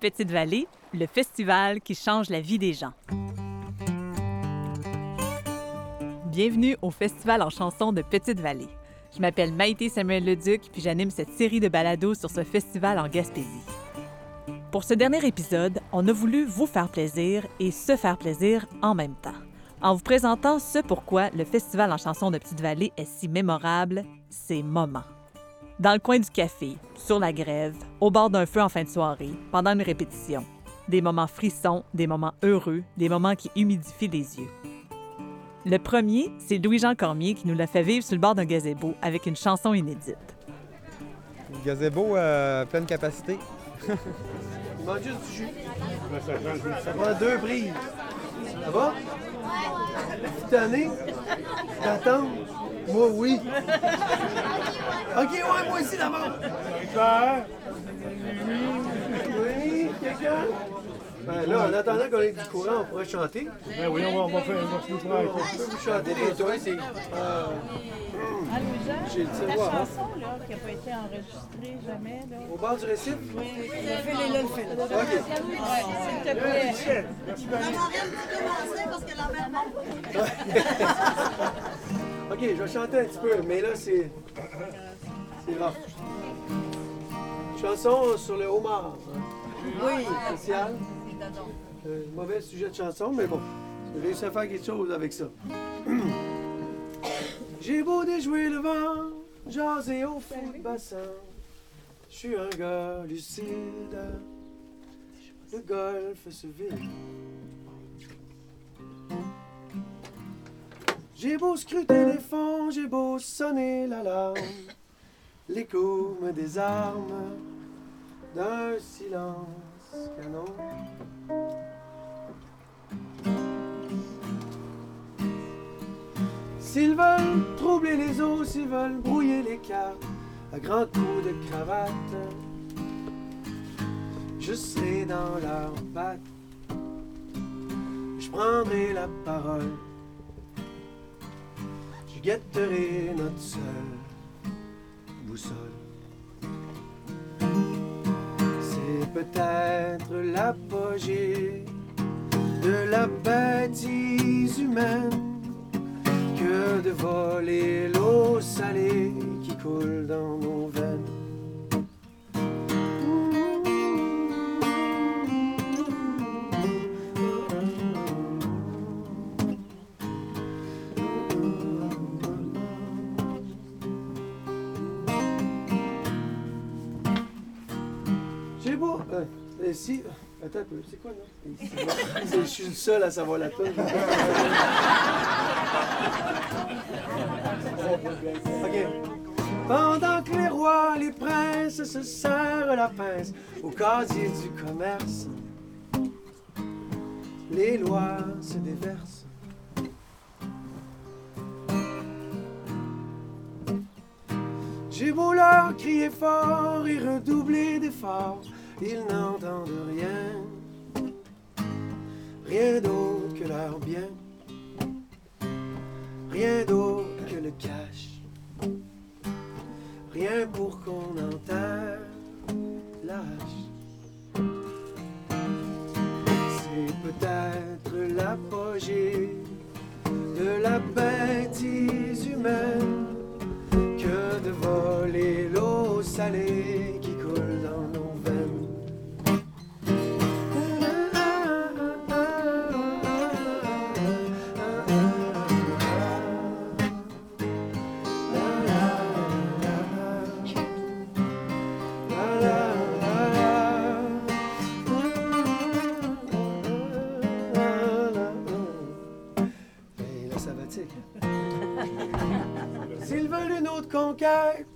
Petite Vallée, le festival qui change la vie des gens. Bienvenue au Festival en chansons de Petite Vallée. Je m'appelle Maïté Samuel Leduc, puis j'anime cette série de balados sur ce festival en Gaspésie. Pour ce dernier épisode, on a voulu vous faire plaisir et se faire plaisir en même temps, en vous présentant ce pourquoi le Festival en chansons de Petite-Vallée est si mémorable, ses moments. Dans le coin du café, sur la grève, au bord d'un feu en fin de soirée, pendant une répétition. Des moments frissons, des moments heureux, des moments qui humidifient les yeux. Le premier, c'est Louis-Jean Cormier qui nous l'a fait vivre sur le bord d'un gazebo avec une chanson inédite. Gazebo à pleine capacité. Il manque juste du jus. Ça prend deux brises. Ça va? Année? D'attendre? Moi, oui. OK, ouais, moi aussi d'abord. Oui, quelqu'un? Ben là, en attendant qu'on ait du courant, on pourrait chanter. Ben oui, on va, on va faire on se faire avec ça. Vous chantez les deux, c'est... Euh, J'ai le ta hein. chanson là, qui n'a pas été enregistrée jamais, là. au bord du récif? Oui, le fil est là, le fil. OK. Ouais, s'il te plaît. OK, je vais chanter un petit peu, mais là, c'est. C'est rough. Chanson sur le homard. Oui. Spécial. Euh, mauvais sujet de chanson, mais bon. J'ai réussi à faire quelque chose avec ça. J'ai beau déjouer le vent, jaser au fond du bassin. Je suis un gars lucide. Le golf se vide. J'ai beau scruter les fonds, j'ai beau sonner l'alarme. L'écho me désarme d'un silence canon. S'ils veulent troubler les eaux, s'ils veulent brouiller les cartes à grands coups de cravate, je serai dans leur patte. Je prendrai la parole. Je guetterai notre seule boussole. C'est peut-être l'apogée de la bêtise humaine que de voler l'eau salée qui coule dans nos veines. Si. Attends un peu, c'est quoi, non? Je suis le seul à savoir la tonne. OK. Pendant que les rois, les princes se serrent la pince au casier du commerce, les lois se déversent. J'ai beau leur crier fort et redoubler d'efforts, ils n'entendent rien, rien d'autre que leur bien, rien d'autre que le cash, rien pour qu'on enterre l'âge. C'est peut-être l'apogée de la bêtise humaine que de voler l'eau salée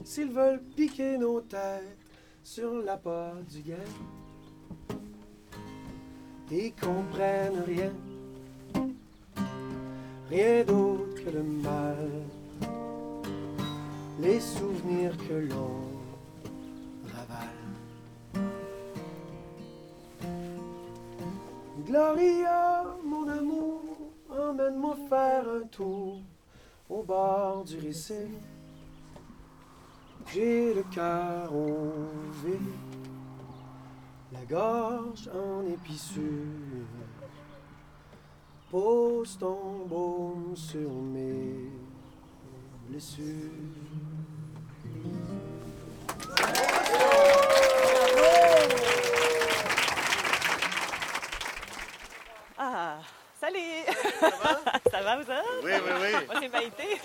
s'ils veulent piquer nos têtes sur la porte du guet, ils comprennent rien, rien d'autre que le mal, les souvenirs que l'on ravale. Gloria, mon amour, emmène-moi faire un tour au bord du récif. J'ai le cœur vif. la gorge en épissure. Pose ton baume sur mes blessures.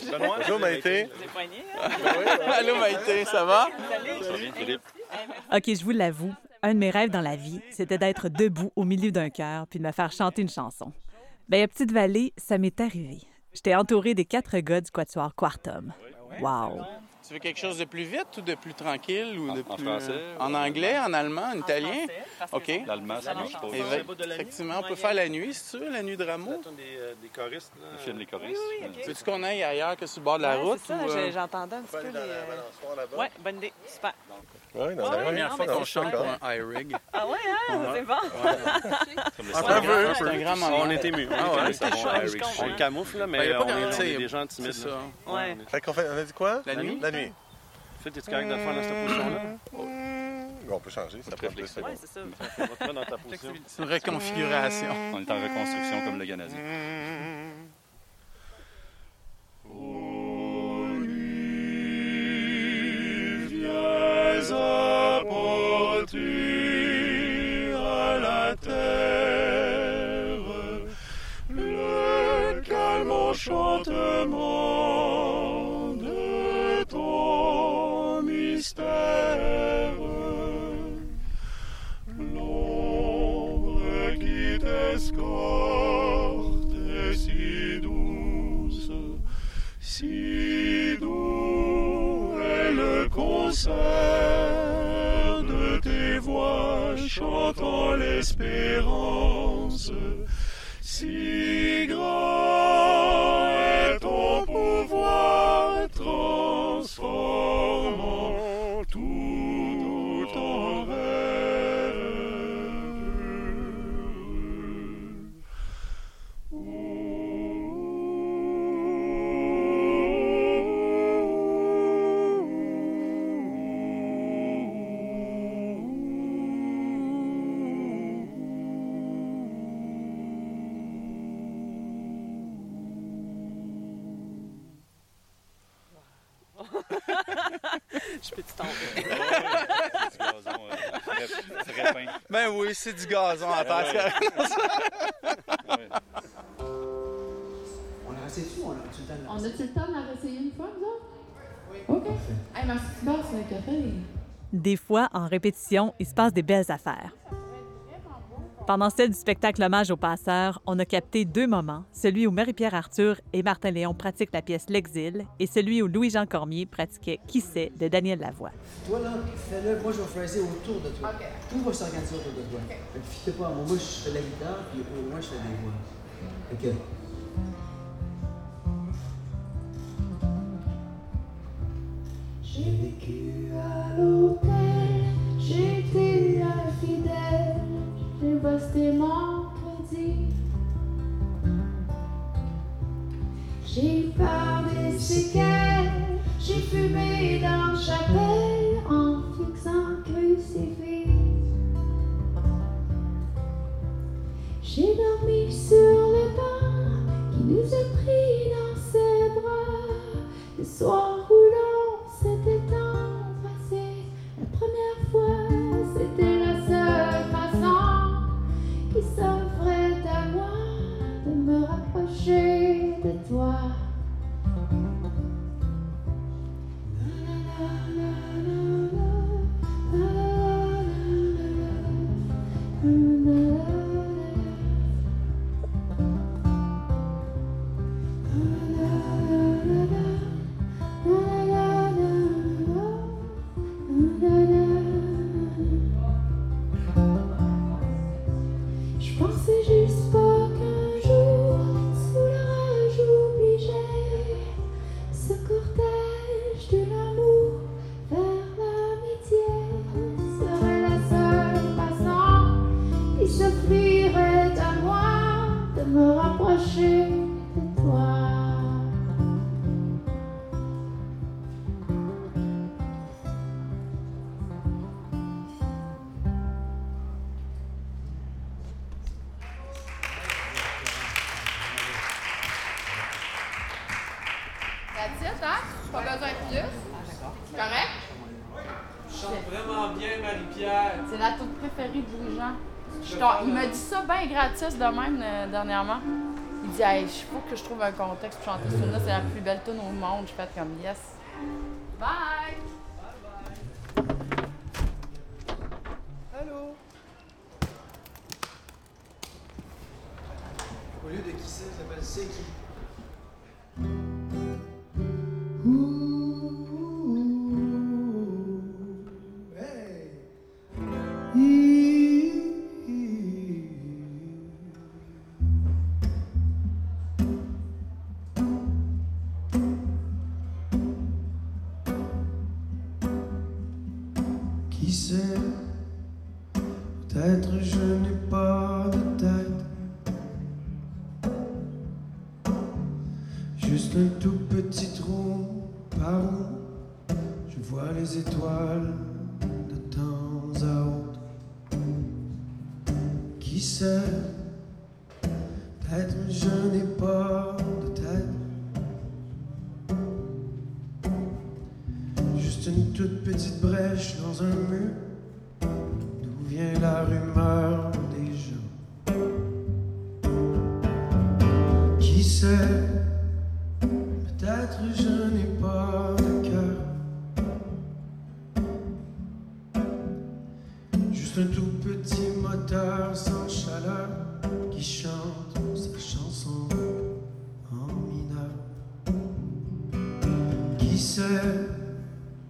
Benoît, Bonjour, Maïté. Hein? Allô, Maïté, ça va? Salut! Philippe. OK, je vous l'avoue, un de mes rêves dans la vie, c'était d'être debout au milieu d'un chœur puis de me faire chanter une chanson. Bien, à Petite Vallée, ça m'est arrivé. J'étais entourée des quatre gars du quatuor Quartum. Wow! Tu veux quelque chose de plus vite ou de plus tranquille ou de En plus français, euh, en anglais, en allemand, en italien? OK. L'allemand, ça marche pas. Effectivement, on peut faire la nuit, si tu veux, la nuit de Rameau? des, euh, des choristes. Là. Ils filment les choristes. Veux-tu qu'on aille ailleurs que sur le bord de la route? c'est ça, ou, euh, j'entendais un petit peu les... Ouais, bonne idée. Super. Oui, C'est la première fois qu'on pour un iRig. Ah ouais, hein? C'est bon. C'est un grand- c'est un grand moment. On est ému. Ah ouais. On le camoufle, Ben, mais y a pas on, est, on t'sais, est des gens C'est timides. Ouais. Fait qu'on fait, on a dit quoi? La nuit? La nuit. Phil, t'es-tu correct de le faire dans cette position-là? Bon, on peut changer, ça prend bon. Ouais, c'est ça. On va te mettre dans ta position. C'est une reconfiguration. On est en reconstruction comme le Canadien. à si douce, si doux est le concert de tes voix chantant l'espérance. Si Je peux-tu tomber? Du gazon, euh, très- très peint. Ben oui, c'est du gazon à terre. Ouais. On a resté dessus, on a tu le temps de la On a-tu le temps de la réessayer une fois, nous autres? Oui. OK. Hey, barre, c'est un café. Des fois, en répétition, il se passe des belles affaires. Pendant celle du spectacle Hommage aux passeurs, on a capté deux moments, celui où Marie-Pierre Arthur et Martin Léon pratiquent la pièce L'Exil et celui où Louis-Jean Cormier pratiquait Qui sait de Daniel Lavoie. Toi, là, fais-le. Moi, je vais phraser autour de toi. Tout va s'organiser autour de toi. Fait que fiez pas à moi. Je fais la guitare, puis au loin, je fais des voix. Fait que... J'ai vécu à l'hôtel, j'ai été infidèle, C'est la toute préférée de Jean. Il m'a dit ça bien gratis de même euh, dernièrement. Il dit hey, il faut que je trouve un contexte pour chanter ça. c'est la plus belle tune au monde. J'ai fait comme yes. Bye! Bye bye! Allô? Au lieu de qui c'est, ça s'appelle C'est qui? Juste un tout petit trou par où je vois les étoiles de temps à autre. Qui sait, peut-être je n'ai pas de tête. Juste une toute petite brèche dans un mur d'où vient la rumeur?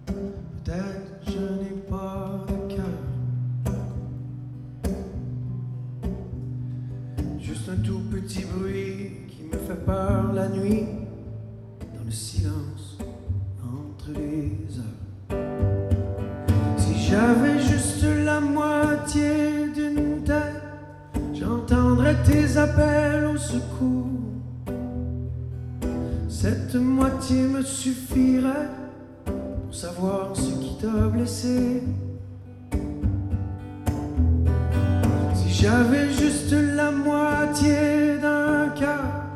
peut-être, je n'ai pas de cœur. Juste un tout petit bruit qui me fait peur la nuit, dans le silence entre les heures. Si j'avais juste la moitié d'une tête, j'entendrais tes appels au secours. Cette moitié me suffirait blessé. Si j'avais juste la moitié d'un cas,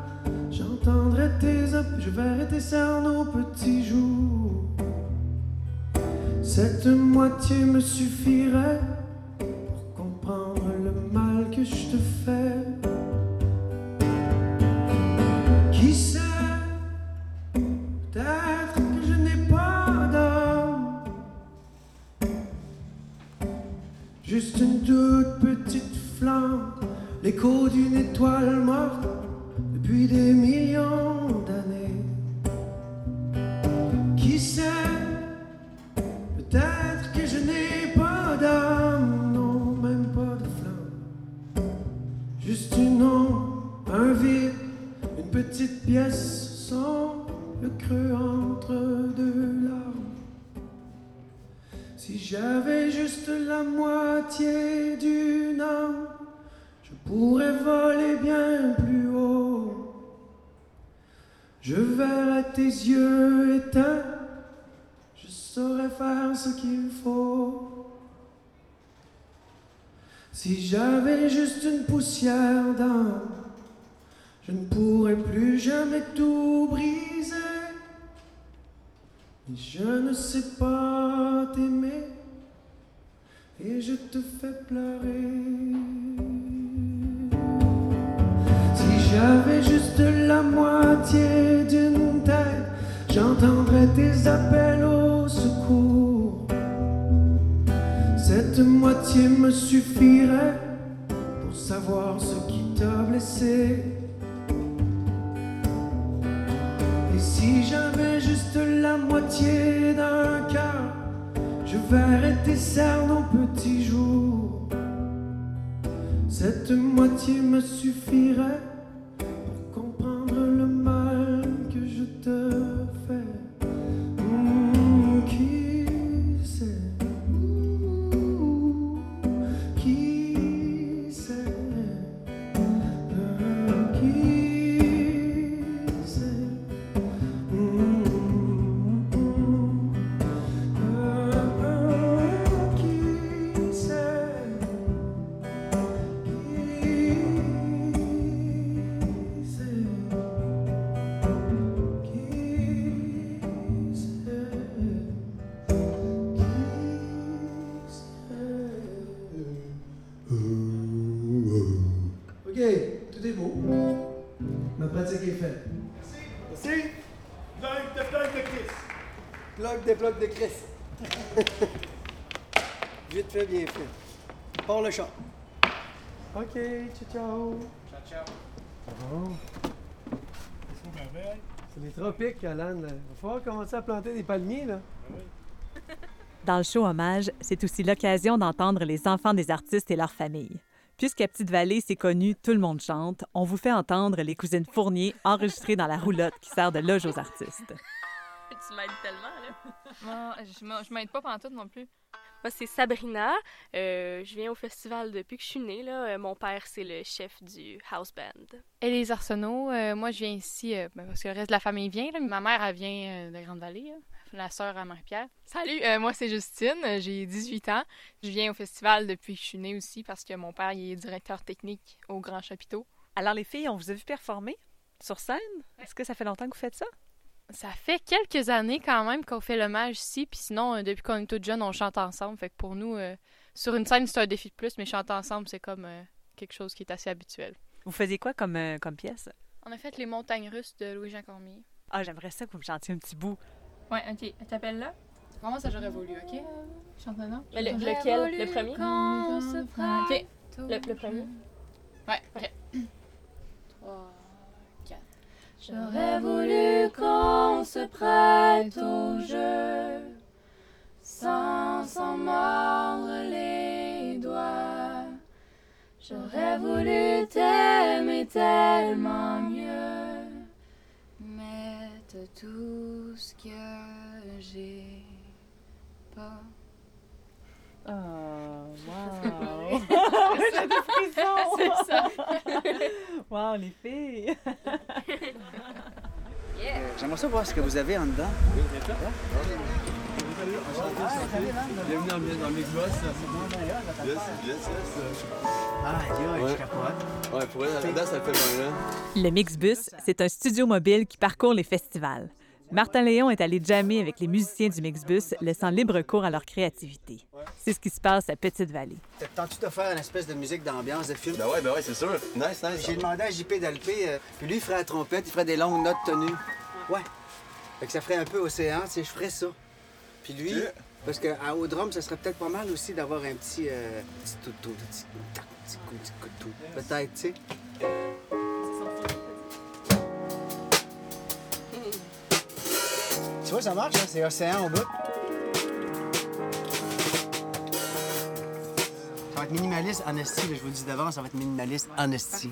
j'entendrais tes op je verrais tes cernes aux petits jours. Cette moitié me suffirait pour comprendre le mal que je te fais. Je verrai tes yeux éteints, je saurai faire ce qu'il faut. Si j'avais juste une poussière d'âme, je ne pourrais plus jamais tout briser. Mais je ne sais pas t'aimer et je te fais pleurer. J'avais juste la moitié d'une montagne. j'entendrais tes appels au secours. Cette moitié me suffirait pour savoir ce qui t'a blessé. Et si j'avais juste la moitié d'un cœur, je verrais tes cernes en petits jours. Cette moitié me suffirait Ma pratique est faite. Merci. Plug de plug de Chris. Plug de plug de Chris. Vite fait, bien fait. Pars le chat. OK, ciao, ciao. Ciao, ciao. C'est les tropiques, Alan. Il va falloir commencer à planter des palmiers, là. Dans le show Hommage, c'est aussi l'occasion d'entendre les enfants des artistes et leurs familles. Puisqu'à Petite-Vallée, c'est connu, tout le monde chante, on vous fait entendre les cousines Fournier enregistrées dans la roulotte qui sert de loge aux artistes. tu m'aides tellement, là. Moi, je m'aide pas pantoute non plus. Moi, c'est Sabrina. Euh, je viens au festival depuis que je suis née. Là. Euh, mon père, c'est le chef du house band. Élise Arsenault, euh, moi je viens ici euh, ben, parce que le reste de la famille vient. là. Ma mère, elle vient euh, de Grande-Vallée, la sœur à Marie-Pierre. Salut, euh, moi c'est Justine, j'ai 18 ans. Je viens au festival depuis que je suis née aussi parce que mon père il est directeur technique au Grand Chapiteau. Alors les filles, on vous a vu performer sur scène? Est-ce que ça fait longtemps que vous faites ça? Ça fait quelques années quand même qu'on fait l'hommage ici, puis sinon, euh, depuis qu'on est toutes jeunes, on chante ensemble. Fait que pour nous, euh, sur une scène, c'est un défi de plus, mais chanter ensemble, c'est comme euh, quelque chose qui est assez habituel. Vous faisiez quoi comme, euh, comme pièce? On a fait Les Montagnes russes de Louis-Jean Cormier. Ah, j'aimerais ça que vous me chantiez un petit bout. Ouais, ok. Elle t'appelle là? Comment ça, j'aurais voulu, ok? Chante maintenant. Mais le- lequel? Le premier? Ok. Le, le premier? Ouais, ok. 3, 4. J'aurais voulu qu'on se prête au jeu sans s'en mordre les doigts. J'aurais voulu t'aimer tellement mieux, mettre tout ce que j'ai pas. Oh, wow. J'ai des frissons! C'est ça. wow, les filles! J'aimerais ça voir ce que vous avez en dedans. Bienvenue dans, dans le Mix Boss. Yes, yes, yes. Ah, yo, Ouais. je capote. Ouais, pour elle, là-dedans, ça le fait bien, là. Le Mixbus, c'est un studio mobile qui parcourt les festivals. Martin Léon est allé jammer avec les musiciens du Mixbus, laissant libre cours à leur créativité. C'est ce qui se passe à Petite-Vallée. Tentes-tu de faire une espèce de musique d'ambiance, de film? Ben ouais, ben ouais, c'est sûr. Nice, nice. J'ai demandé à JP d'Alp, euh, puis lui, il ferait la trompette, il ferait des longues notes tenues. Ouais. Fait que ça ferait un peu océan, tu sais, je ferais ça. Puis lui, parce qu'à au drum, ça serait peut-être pas mal aussi d'avoir un petit, euh, petit toutou, un petit tac, petit coup, petit couteau. Peut-être, tu sais. Vois, ça marche, hein? c'est océan au bout. Ça va être minimaliste en esti, je vous le dis d'avance, ça va être minimaliste en esti.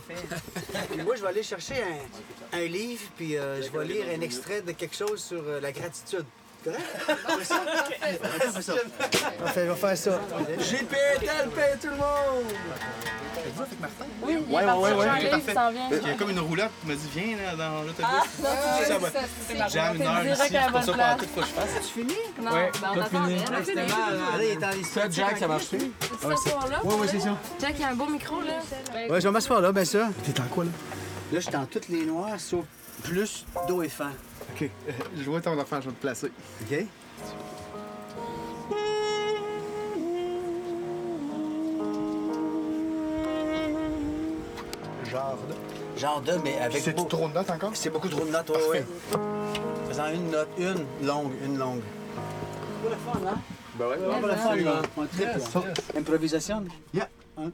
puis moi, je vais aller chercher un, un livre, puis euh, je vais lire un extrait de quelque chose sur euh, la gratitude. Correct? On fait ça? Attends, on fait ça. Faire ça. JP, Talpé, tout le monde! Êtes-vous avec Martin? Oui, ouais, changer, ouais, parfait. il s'en vient. Il y a comme une roulotte qui m'a dit viens là, dans l'autobus. Ah, non, ça, ça, ma Jam une heure ici, c'est pour ça pas place. tout que je fasse. C'est fini? Non, Ouais, ben, on fini. A Toi, Jack, ça marche-tu? Tu t'asseoir là? Ouais, ouais, c'est ça. Jack, il y a un beau micro, là. Ouais, je vais m'asseoir là, bien sûr. T'es en quoi là? Là, je suis en toutes les noirs, sauf plus d'eau et fan. Ok, je vois ton affaire, je vais te placer. OK? Genre de. Genre de, mais avec. C'est beau- trop de notes encore? C'est beaucoup trop de notes, ouais, ouais. Faisant une note, une longue, une longue. Pour le fun, hein? Ben ouais, pour le fun, là. On triple. Improvisation? Yeah. Un.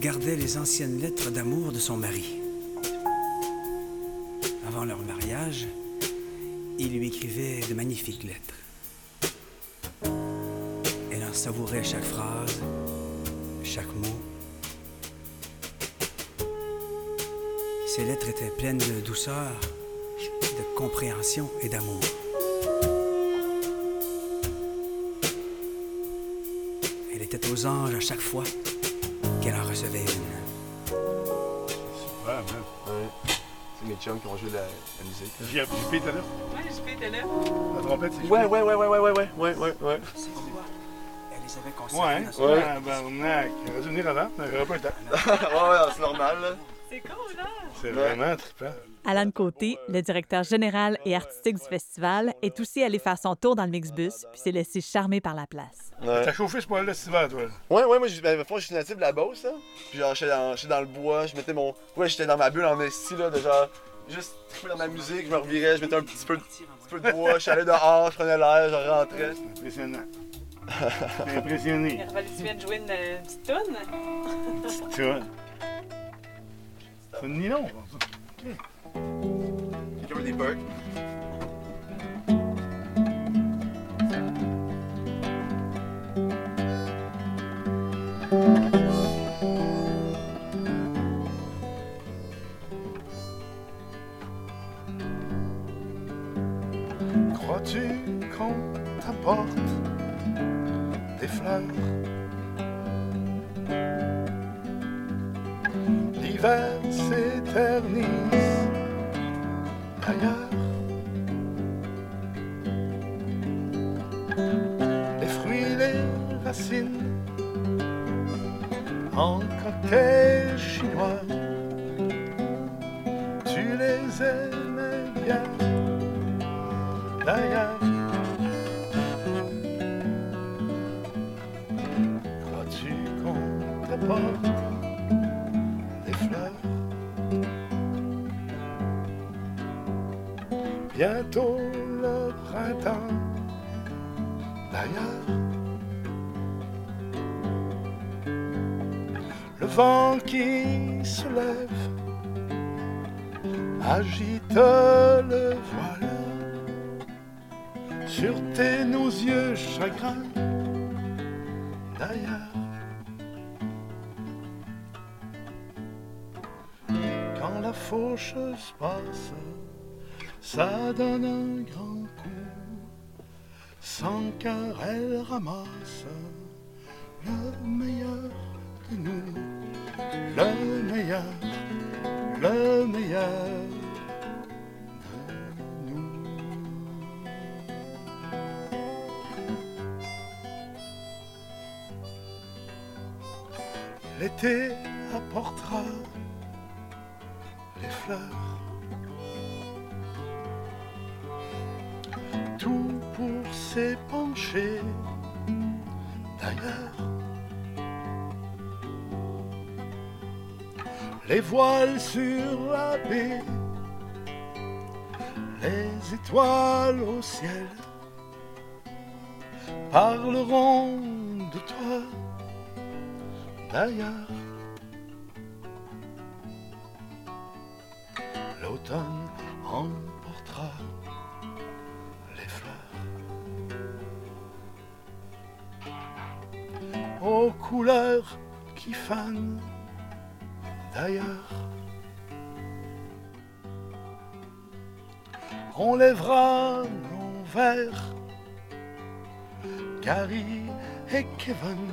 gardait les anciennes lettres d'amour de son mari. Avant leur mariage, il lui écrivait de magnifiques lettres. Elle en savourait chaque phrase, chaque mot. Ces lettres étaient pleines de douceur, de compréhension et d'amour. Aux anges à chaque fois qu'elle en recevait une. Ouais, man. C'est mes chums qui ont joué la, la musique. J'ai JP était là. Ouais, peux être là. La trompette, c'est Ouais, ouais, ouais, ouais, ouais, ouais, ouais, ouais, ouais, ouais. Elle les avait conservés Ouais, ouais. cœur. Tabarnak. Il aurait dû venir avant, mais il aurait pas le temps. ouais, ouais, c'est normal, là. C'est cool, là. C'est vraiment trippant. Alan Côté, le directeur général et artistique du festival, est aussi allé faire son tour dans le Mixbus puis s'est laissé charmer par la place. Ouais. T'as chauffé ce poil-là cet hiver, toi. Ouais, ouais, moi, je, ben, moi, je suis natif de la Beauce, là. Puis genre, j'étais dans, dans le bois, je mettais mon. Ouais, j'étais dans ma bulle en esti, là, de genre. Juste dans ma musique, je me revirais, je mettais un petit peu, de- petit peu de bois, je suis allé dehors, je prenais l'air, je rentrais. Impressionnant. T'es impressionné. Tu viens de jouer une, une petite toune? Tu vois. C'est You Nino. Jordi Burke. Bientôt le printemps d'ailleurs. Le vent qui se lève agite le voile sur tes nos yeux chagrins d'ailleurs. Quand la faucheuse passe, ça donne un grand coup. Sans cœur, elle ramasse le meilleur de nous, le meilleur, le meilleur. L'été apportera les fleurs. D'ailleurs. Les voiles sur la baie, les étoiles au ciel parleront de toi d'ailleurs. L'automne d'ailleurs. On lèvera nos verres, Gary et Kevin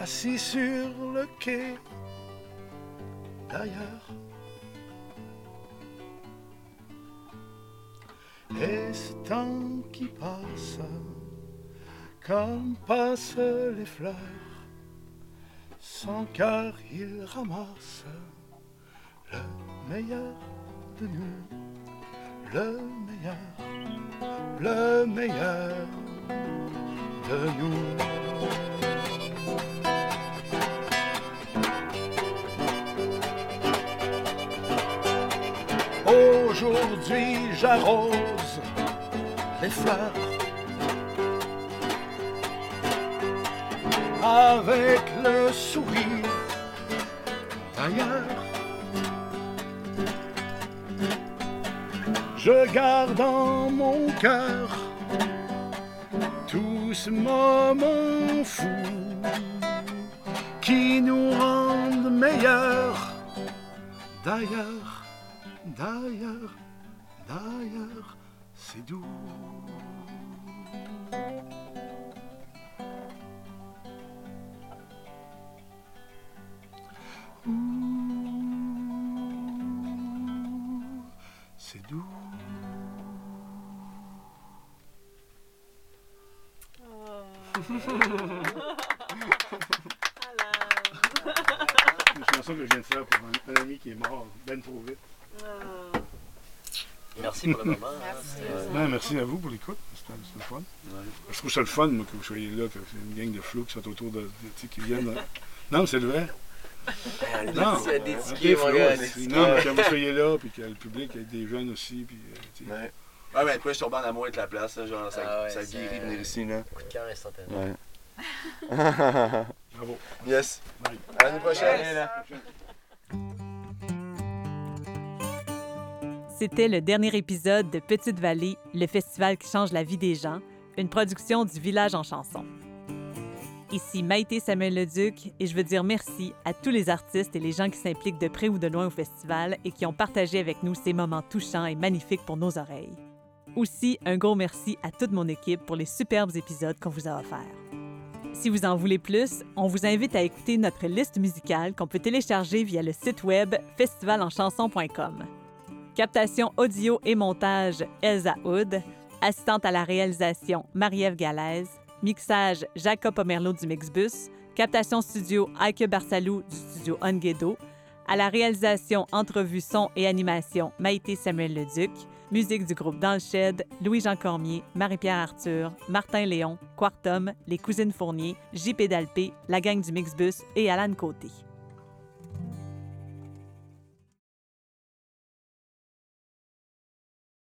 assis sur le quai d'ailleurs. Et ce temps qui passe, comme passent les fleurs, sans cœur il ramasse le meilleur de nous, le meilleur, le meilleur de nous. Aujourd'hui j'arrose les fleurs avec le sourire d'ailleurs. Je garde en mon cœur tout ce moment fou qui nous rendent meilleurs d'ailleurs. D'ailleurs, d'ailleurs, c'est doux. Une chanson que je viens de faire pour un, un ami qui est mort ben trop vite. Merci pour le moment. Ben, merci à vous pour l'écoute. C'était le fun. Je trouve ça le fun, moi, que vous soyez là, que c'est une gang de flous qui sont autour de. de- tu sais, qui viennent. là. Non, c'est vrai. Ah, des Non, mon gars, ouais. des tickets. Non, mais que vous soyez là, puis que le public ait des jeunes aussi, puis. euh. Ouais. Ouais, mais après, je suis tombé en amour avec la place, là, genre, ça, Ah ouais, ça c'est guérit venir ici, là. Coup de cœur instantané. Ouais. Bravo. Yes. Bye. À l'année prochaine. C'était le dernier épisode de Petite Vallée, le festival qui change la vie des gens, une production du Village en chanson. Ici Maïté Samuel Leduc et je veux dire merci à tous les artistes et les gens qui s'impliquent de près ou de loin au festival et qui ont partagé avec nous ces moments touchants et magnifiques pour nos oreilles. Aussi, un gros merci à toute mon équipe pour les superbes épisodes qu'on vous a offerts. Si vous en voulez plus, on vous invite à écouter notre liste musicale qu'on peut télécharger via le site web festivalanchanson.com. Captation audio et montage Elsa Hood. Assistante à la réalisation Marie-Ève Galaise. Mixage Jacob Omerlo du Mixbus. Captation studio Aike Barsalou du studio Onguedo. À la réalisation, entrevue, son et animation Maïté Samuel Leduc. Musique du groupe Dans le Shed, Louis-Jean Cormier, Marie-Pierre Arthur, Martin Léon, Quartum, Les Cousines Fournier, JP Dalpé, la gang du Mixbus et Alan Côté.